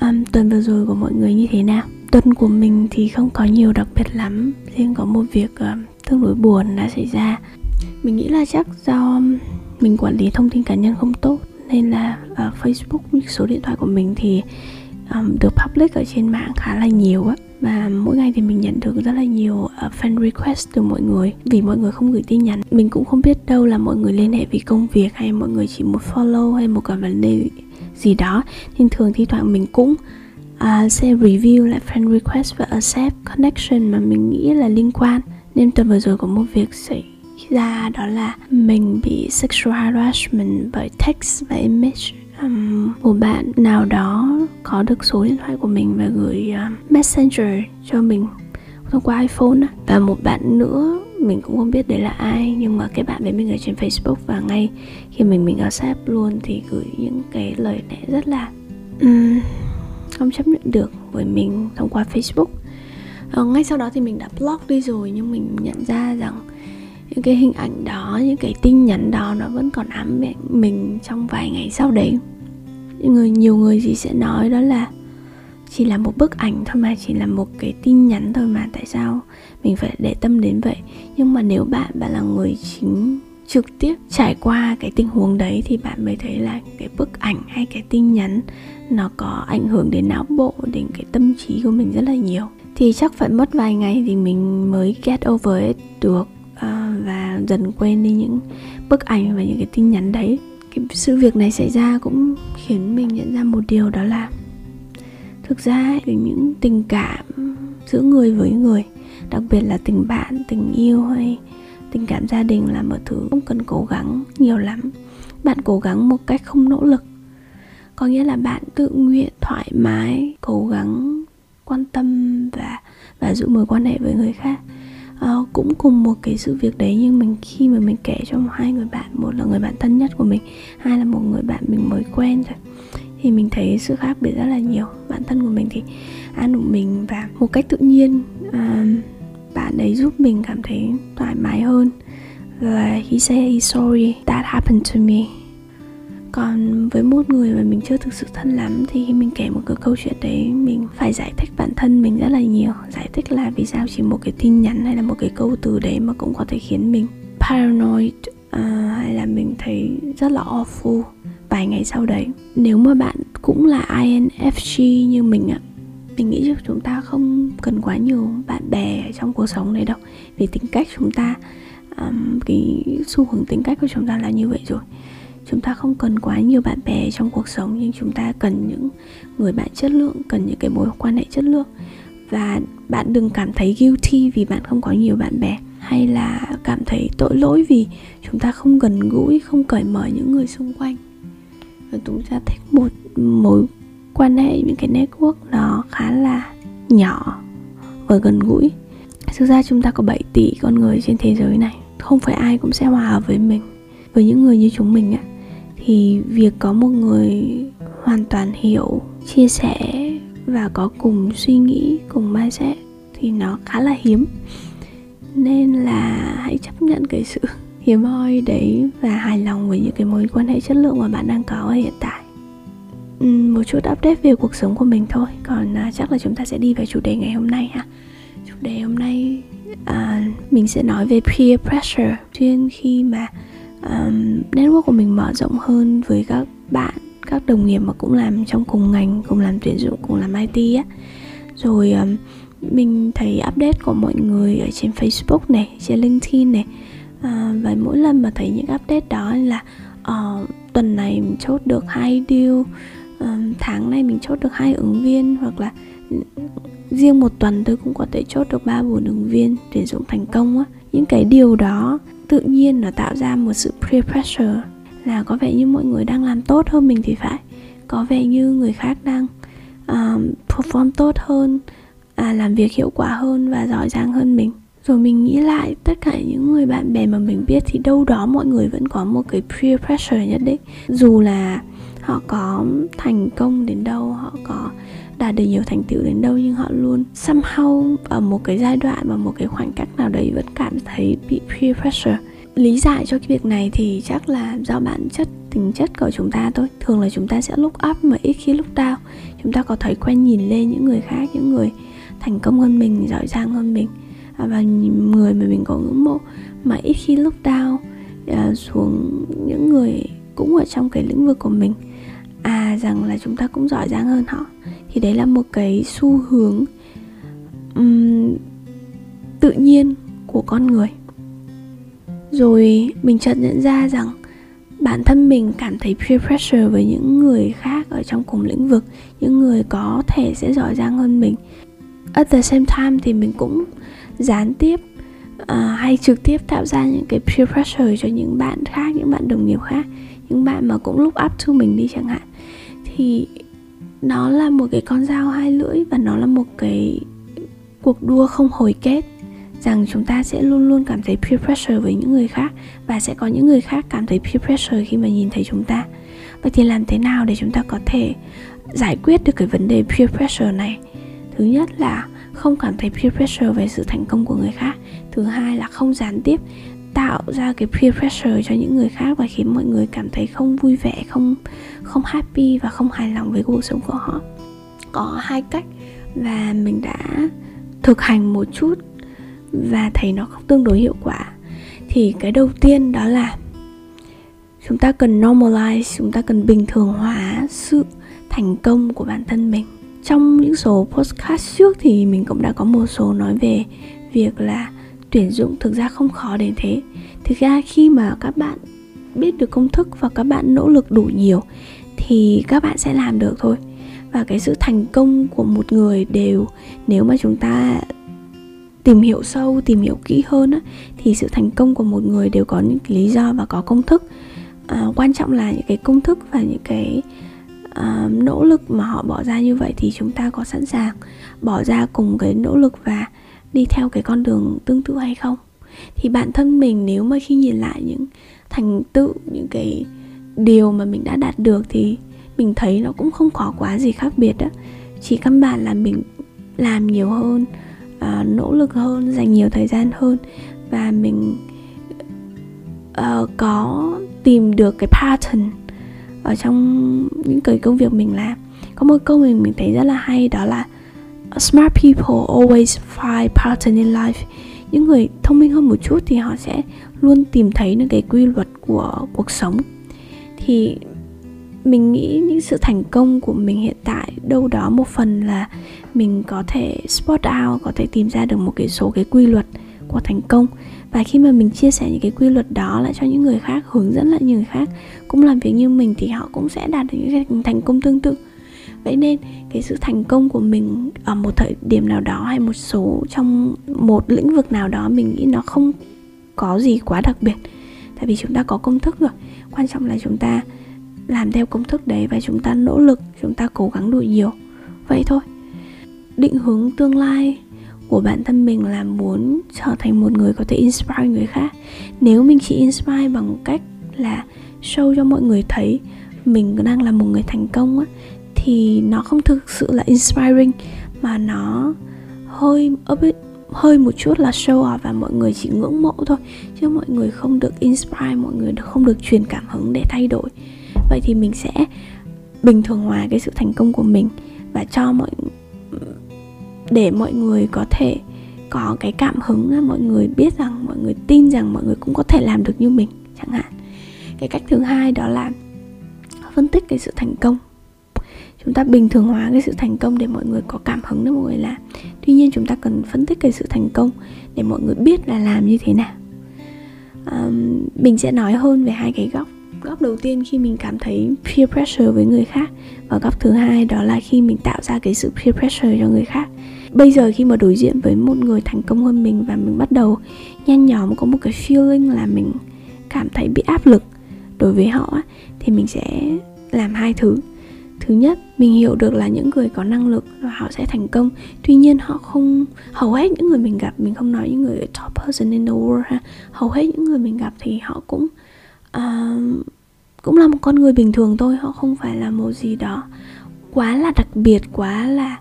um, tuần vừa rồi của mọi người như thế nào? Tuần của mình thì không có nhiều đặc biệt lắm riêng có một việc um, tương đối buồn đã xảy ra. Mình nghĩ là chắc do mình quản lý thông tin cá nhân không tốt nên là uh, facebook số điện thoại của mình thì um, được public ở trên mạng khá là nhiều á. Và mỗi ngày thì mình nhận được rất là nhiều ờ, uh, fan request từ mọi người. Vì mọi người không gửi tin nhắn mình cũng không biết đâu là mọi người liên hệ vì công việc hay mọi người chỉ một follow hay một cái vấn đề gì đó nên thường thi thoảng mình cũng uh, sẽ review lại friend request và accept connection mà mình nghĩ là liên quan. Nên tuần vừa rồi có một việc xảy ra đó là mình bị sexual harassment bởi text và image. Um, một bạn nào đó có được số điện thoại của mình và gửi uh, messenger cho mình thông qua iphone và một bạn nữa mình cũng không biết đấy là ai nhưng mà cái bạn với mình ở trên Facebook và ngay khi mình mình accept luôn thì gửi những cái lời lẽ rất là um, không chấp nhận được với mình thông qua Facebook. Ờ, ngay sau đó thì mình đã block đi rồi nhưng mình nhận ra rằng những cái hình ảnh đó những cái tin nhắn đó nó vẫn còn ám ảnh mình trong vài ngày sau đấy. Người nhiều người gì sẽ nói đó là chỉ là một bức ảnh thôi mà chỉ là một cái tin nhắn thôi mà tại sao mình phải để tâm đến vậy? Nhưng mà nếu bạn bạn là người chính trực tiếp trải qua cái tình huống đấy thì bạn mới thấy là cái bức ảnh hay cái tin nhắn nó có ảnh hưởng đến não bộ đến cái tâm trí của mình rất là nhiều. Thì chắc phải mất vài ngày thì mình mới get over it được uh, và dần quên đi những bức ảnh và những cái tin nhắn đấy. Cái sự việc này xảy ra cũng khiến mình nhận ra một điều đó là thực ra thì những tình cảm giữa người với người đặc biệt là tình bạn tình yêu hay tình cảm gia đình là một thứ không cần cố gắng nhiều lắm. Bạn cố gắng một cách không nỗ lực. Có nghĩa là bạn tự nguyện thoải mái cố gắng quan tâm và và giữ mối quan hệ với người khác. À, cũng cùng một cái sự việc đấy nhưng mình khi mà mình kể cho hai người bạn một là người bạn thân nhất của mình hai là một người bạn mình mới quen rồi thì mình thấy sự khác biệt rất là nhiều. Bản thân của mình thì an ủi mình và một cách tự nhiên à, bạn ấy giúp mình cảm thấy thoải mái hơn. Và he said he's sorry that happened to me. Còn với một người mà mình chưa thực sự thân lắm thì khi mình kể một cái câu chuyện đấy mình phải giải thích bản thân mình rất là nhiều. Giải thích là vì sao chỉ một cái tin nhắn hay là một cái câu từ đấy mà cũng có thể khiến mình paranoid uh, hay là mình thấy rất là awful vài ngày sau đấy. Nếu mà bạn cũng là infg như mình ạ mình nghĩ rằng chúng ta không cần quá nhiều bạn bè trong cuộc sống này đâu. Vì tính cách chúng ta um, cái xu hướng tính cách của chúng ta là như vậy rồi. Chúng ta không cần quá nhiều bạn bè trong cuộc sống nhưng chúng ta cần những người bạn chất lượng cần những cái mối quan hệ chất lượng. Và bạn đừng cảm thấy guilty vì bạn không có nhiều bạn bè hay là cảm thấy tội lỗi vì chúng ta không gần gũi không cởi mở những người xung quanh và chúng ta thích một mối quan hệ những cái network nó khá là nhỏ và gần gũi. Thực ra chúng ta có 7 tỷ con người trên thế giới này không phải ai cũng sẽ hòa hợp với mình. Với những người như chúng mình á, thì việc có một người hoàn toàn hiểu chia sẻ và có cùng suy nghĩ cùng mindset thì nó khá là hiếm. Nên là hãy chấp nhận cái sự hiếm hoi đấy và hài lòng với những cái mối quan hệ chất lượng mà bạn đang có ở hiện tại. Ừ, một chút update về cuộc sống của mình thôi. Còn à, chắc là chúng ta sẽ đi vào chủ đề ngày hôm nay ha. Chủ đề hôm nay à, mình sẽ nói về peer pressure. Chuyên khi mà um, network của mình mở rộng hơn với các bạn các đồng nghiệp mà cũng làm trong cùng ngành cùng làm tuyển dụng cùng làm IT á. Rồi um, mình thấy update của mọi người ở trên Facebook này trên LinkedIn này à, và mỗi lần mà thấy những update đó là uh, tuần này mình chốt được hai deal um, tháng này mình chốt được hai ứng viên hoặc là riêng một tuần tôi cũng có thể chốt được ba buổi ứng viên tuyển dụng thành công á. Những cái điều đó tự nhiên nó tạo ra một sự peer pressure là có vẻ như mọi người đang làm tốt hơn mình thì phải. Có vẻ như người khác đang um, perform tốt hơn à, làm việc hiệu quả hơn và giỏi giang hơn mình rồi mình nghĩ lại, tất cả những người bạn bè mà mình biết thì đâu đó mọi người vẫn có một cái peer pressure nhất định. Dù là họ có thành công đến đâu, họ có đạt được nhiều thành tựu đến đâu, nhưng họ luôn somehow ở một cái giai đoạn và một cái khoảnh khắc nào đấy vẫn cảm thấy bị peer pressure. Lý giải cho cái việc này thì chắc là do bản chất, tính chất của chúng ta thôi. Thường là chúng ta sẽ look up mà ít khi look down. Chúng ta có thói quen nhìn lên những người khác, những người thành công hơn mình, giỏi giang hơn mình. À, và người mà mình có ngưỡng mộ mà ít khi look down uh, xuống những người cũng ở trong cái lĩnh vực của mình. À rằng là chúng ta cũng giỏi giang hơn họ. Thì đấy là một cái xu hướng um, tự nhiên của con người. Rồi mình chợt nhận ra rằng bản thân mình cảm thấy peer pressure với những người khác ở trong cùng lĩnh vực những người có thể sẽ giỏi giang hơn mình. At the same time thì mình cũng gián tiếp à, hay trực tiếp tạo ra những cái peer pressure cho những bạn khác những bạn đồng nghiệp khác những bạn mà cũng look up to mình đi chẳng hạn. Thì nó là một cái con dao hai lưỡi và nó là một cái cuộc đua không hồi kết rằng chúng ta sẽ luôn luôn cảm thấy peer pressure với những người khác và sẽ có những người khác cảm thấy peer pressure khi mà nhìn thấy chúng ta. Vậy thì làm thế nào để chúng ta có thể giải quyết được cái vấn đề peer pressure này? Thứ nhất là không cảm thấy peer pressure về sự thành công của người khác. Thứ hai là không gián tiếp tạo ra cái peer pressure cho những người khác và khiến mọi người cảm thấy không vui vẻ, không không happy và không hài lòng với cuộc sống của họ. Có hai cách và mình đã thực hành một chút và thấy nó không tương đối hiệu quả. Thì cái đầu tiên đó là chúng ta cần normalize, chúng ta cần bình thường hóa sự thành công của bản thân mình trong những số podcast trước thì mình cũng đã có một số nói về việc là tuyển dụng thực ra không khó đến thế. Thực ra khi mà các bạn biết được công thức và các bạn nỗ lực đủ nhiều thì các bạn sẽ làm được thôi. Và cái sự thành công của một người đều nếu mà chúng ta tìm hiểu sâu tìm hiểu kỹ hơn á, thì sự thành công của một người đều có những lý do và có công thức. À, quan trọng là những cái công thức và những cái uh, nỗ lực mà họ bỏ ra như vậy thì chúng ta có sẵn sàng bỏ ra cùng cái nỗ lực và đi theo cái con đường tương tự hay không? Thì bản thân mình nếu mà khi nhìn lại những thành tựu những cái điều mà mình đã đạt được thì mình thấy nó cũng không có quá gì khác biệt đó chỉ căn bản là mình làm nhiều hơn uh, nỗ lực hơn dành nhiều thời gian hơn và mình uh, có tìm được cái pattern ở trong những cái công việc mình làm. Có một câu mình mình thấy rất là hay, đó là smart people always find pattern in life. Những người thông minh hơn một chút thì họ sẽ luôn tìm thấy những cái quy luật của cuộc sống. Thì mình nghĩ những sự thành công của mình hiện tại đâu đó một phần là mình có thể spot out, có thể tìm ra được một cái số cái quy luật của thành công và khi mà mình chia sẻ những cái quy luật đó lại cho những người khác, hướng dẫn lại những người khác, cũng làm việc như mình thì họ cũng sẽ đạt được những cái thành công tương tự. Vậy nên cái sự thành công của mình ở một thời điểm nào đó hay một số trong một lĩnh vực nào đó mình nghĩ nó không có gì quá đặc biệt. Tại vì chúng ta có công thức rồi. Quan trọng là chúng ta làm theo công thức đấy và chúng ta nỗ lực, chúng ta cố gắng đủ nhiều. Vậy thôi. Định hướng tương lai của bản thân mình là muốn trở thành một người có thể inspire người khác. Nếu mình chỉ inspire bằng cách là show cho mọi người thấy mình đang là một người thành công á, thì nó không thực sự là inspiring, mà nó hơi hơi một chút là show off và mọi người chỉ ngưỡng mộ thôi, chứ mọi người không được inspire, mọi người không được truyền cảm hứng để thay đổi. Vậy thì mình sẽ bình thường hóa cái sự thành công của mình và cho mọi để mọi người có thể có cái cảm hứng mọi người biết rằng mọi người tin rằng mọi người cũng có thể làm được như mình chẳng hạn. Cái cách thứ hai đó là phân tích cái sự thành công. Chúng ta bình thường hóa cái sự thành công để mọi người có cảm hứng để mọi người làm. Tuy nhiên chúng ta cần phân tích cái sự thành công để mọi người biết là làm như thế nào. Um, mình sẽ nói hơn về hai cái góc. Góc đầu tiên khi mình cảm thấy peer pressure với người khác và góc thứ hai đó là khi mình tạo ra cái sự peer pressure cho người khác bây giờ khi mà đối diện với một người thành công hơn mình và mình bắt đầu nhen nhóm có một cái feeling là mình cảm thấy bị áp lực đối với họ thì mình sẽ làm hai thứ. Thứ nhất mình hiểu được là những người có năng lực và họ sẽ thành công. Tuy nhiên họ không hầu hết những người mình gặp mình không nói những người top person in the world ha hầu hết những người mình gặp thì họ cũng uh, cũng là một con người bình thường thôi họ không phải là một gì đó quá là đặc biệt quá là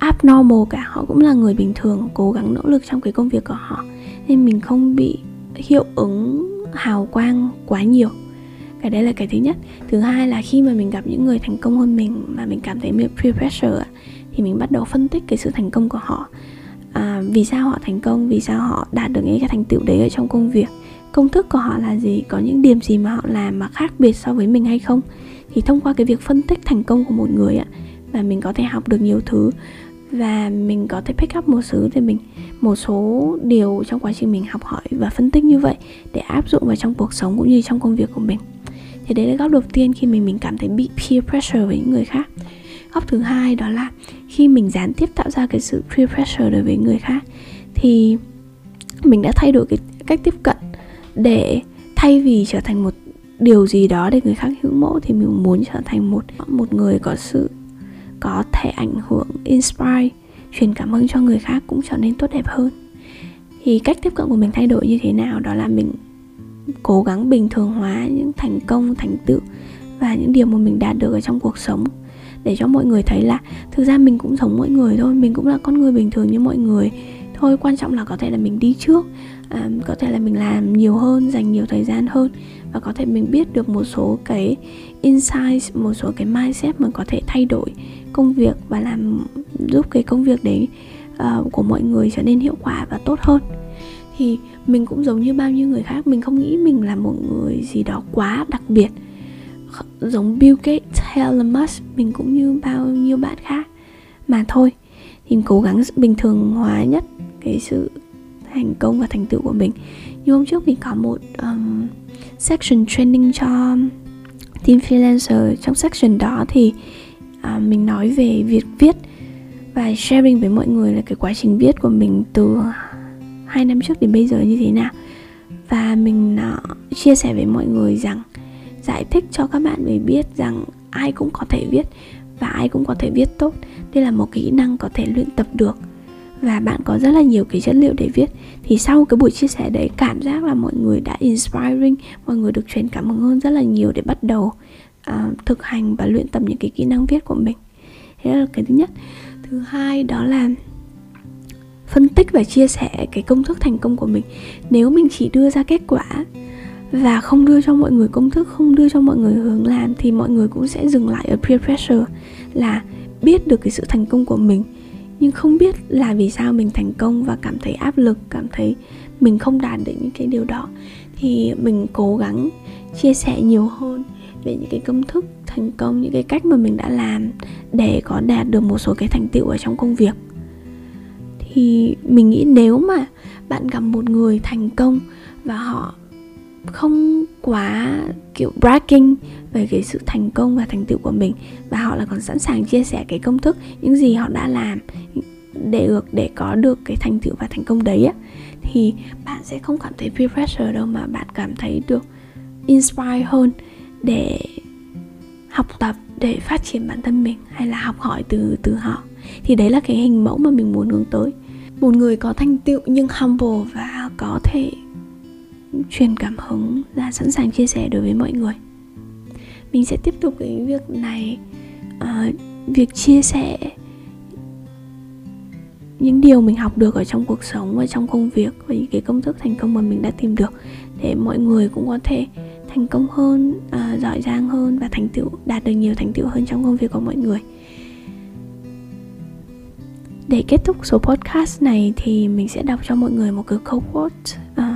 abnormal cả. Họ cũng là người bình thường cố gắng nỗ lực trong cái công việc của họ. Nên mình không bị hiệu ứng hào quang quá nhiều. Cái đấy là cái thứ nhất. Thứ hai là khi mà mình gặp những người thành công hơn mình mà mình cảm thấy peer pressure thì mình bắt đầu phân tích cái sự thành công của họ. À, vì sao họ thành công? Vì sao họ đạt được những cái thành tựu đấy ở trong công việc? Công thức của họ là gì? Có những điểm gì mà họ làm mà khác biệt so với mình hay không? Thì thông qua cái việc phân tích thành công của một người ạ và mình có thể học được nhiều thứ và mình có thể pick up một số để mình, một số điều trong quá trình mình học hỏi và phân tích như vậy để áp dụng vào trong cuộc sống cũng như trong công việc của mình. Thì đấy là góc đầu tiên khi mình mình cảm thấy bị peer pressure với những người khác. Góc thứ hai đó là khi mình gián tiếp tạo ra cái sự peer pressure đối với người khác, thì mình đã thay đổi cái cách tiếp cận để thay vì trở thành một điều gì đó để người khác hữu mộ thì mình muốn trở thành một một người có sự có thể ảnh hưởng inspire truyền cảm hứng cho người khác cũng trở nên tốt đẹp hơn. Thì cách tiếp cận của mình thay đổi như thế nào đó là mình cố gắng bình thường hóa những thành công thành tựu và những điều mà mình đạt được ở trong cuộc sống để cho mọi người thấy là thực ra mình cũng giống mọi người thôi mình cũng là con người bình thường như mọi người. Thôi quan trọng là có thể là mình đi trước à, có thể là mình làm nhiều hơn dành nhiều thời gian hơn và có thể mình biết được một số cái insights một số cái mindset mình có thể thay đổi công việc và làm giúp cái công việc đấy uh, của mọi người trở nên hiệu quả và tốt hơn. Thì mình cũng giống như bao nhiêu người khác mình không nghĩ mình là một người gì đó quá đặc biệt. Giống Bill Gates hay Elon Musk mình cũng như bao nhiêu bạn khác mà thôi. Thì cố gắng bình thường hóa nhất cái sự thành công và thành tựu của mình. Như hôm trước mình có một um, section training cho team freelancer. Trong section đó thì à, mình nói về việc viết và sharing với mọi người là cái quá trình viết của mình từ hai năm trước đến bây giờ như thế nào. Và mình uh, chia sẻ với mọi người rằng giải thích cho các bạn để biết rằng ai cũng có thể viết và ai cũng có thể viết tốt. Đây là một kỹ năng có thể luyện tập được và bạn có rất là nhiều cái chất liệu để viết. Thì sau cái buổi chia sẻ đấy cảm giác là mọi người đã inspiring mọi người được truyền cảm hứng hơn rất là nhiều để bắt đầu uh, thực hành và luyện tập những cái kỹ năng viết của mình. Thế là cái thứ nhất. Thứ hai đó là phân tích và chia sẻ cái công thức thành công của mình. Nếu mình chỉ đưa ra kết quả và không đưa cho mọi người công thức không đưa cho mọi người hướng làm thì mọi người cũng sẽ dừng lại ở peer pressure là biết được cái sự thành công của mình nhưng không biết là vì sao mình thành công và cảm thấy áp lực, cảm thấy mình không đạt được những cái điều đó. Thì mình cố gắng chia sẻ nhiều hơn về những cái công thức thành công, những cái cách mà mình đã làm để có đạt được một số cái thành tựu ở trong công việc. Thì mình nghĩ nếu mà bạn gặp một người thành công và họ không quá, kiểu, bragging về cái sự thành công và thành tựu của mình. Và họ là còn sẵn sàng chia sẻ cái công thức, những gì họ đã làm để được, để có được cái thành tựu và thành công đấy á. Thì bạn sẽ không cảm thấy peer pressure đâu mà bạn cảm thấy được inspire hơn để học tập, để phát triển bản thân mình hay là học hỏi từ từ họ. Thì đấy là cái hình mẫu mà mình muốn hướng tới. Một người có thành tựu nhưng humble và có thể truyền cảm hứng ra sẵn sàng chia sẻ đối với mọi người. Mình sẽ tiếp tục cái việc này uh, việc chia sẻ những điều mình học được ở trong cuộc sống và trong công việc và những cái công thức thành công mà mình đã tìm được để mọi người cũng có thể thành công hơn uh, giỏi giang hơn và thành tựu đạt được nhiều thành tựu hơn trong công việc của mọi người. Để kết thúc số podcast này thì mình sẽ đọc cho mọi người một cái câu quote uh,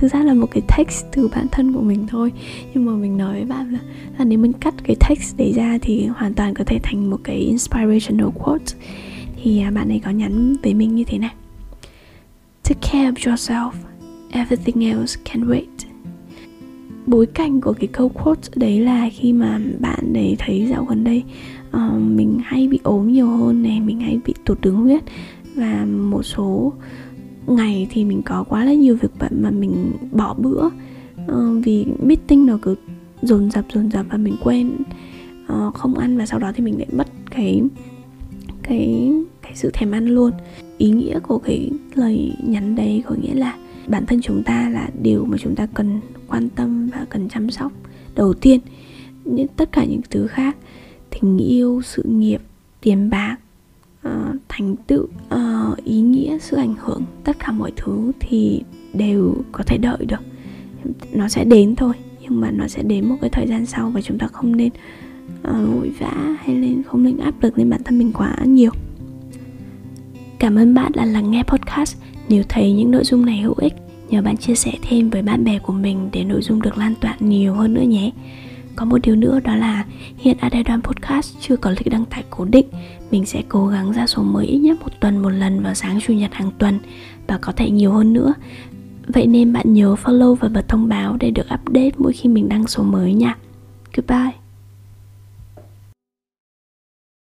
thực ra là một cái text từ bản thân của mình thôi. Nhưng mà mình nói với bạn là, là nếu mình cắt cái text đấy ra thì hoàn toàn có thể thành một cái inspirational quote. Thì à, bạn ấy có nhắn với mình như thế này. Take care of yourself. Everything else can wait. Bối cảnh của cái câu quote đấy là khi mà bạn đấy thấy dạo gần đây uh, mình hay bị ốm nhiều hơn này mình hay bị tụt đường huyết và một số ngày thì mình có quá là nhiều việc bận mà mình bỏ bữa. Uh, vì meeting nó cứ dồn dập dồn dập và mình quên. Uh, không ăn và sau đó thì mình lại mất cái cái cái sự thèm ăn luôn. Ý nghĩa của cái lời nhắn đấy có nghĩa là bản thân chúng ta là điều mà chúng ta cần quan tâm và cần chăm sóc đầu tiên. Những tất cả những thứ khác tình yêu sự nghiệp tiền bạc uh, thành tựu uh, ý nghĩa sự ảnh hưởng tất cả mọi thứ thì đều có thể đợi được. Nó sẽ đến thôi nhưng mà nó sẽ đến một cái thời gian sau và chúng ta không nên uh, vội vã hay lên không nên áp lực lên bản thân mình quá nhiều. Cảm ơn bạn đã lắng nghe podcast. Nếu thấy những nội dung này hữu ích nhờ bạn chia sẻ thêm với bạn bè của mình để nội dung được lan tỏa nhiều hơn nữa nhé có một điều nữa đó là hiện Adedon Podcast chưa có lịch đăng tải cố định. Mình sẽ cố gắng ra số mới ít nhất một tuần một lần vào sáng chủ nhật hàng tuần Và có thể nhiều hơn nữa. Vậy nên bạn nhớ follow và bật thông báo để được update mỗi khi mình đăng số mới nha. Goodbye.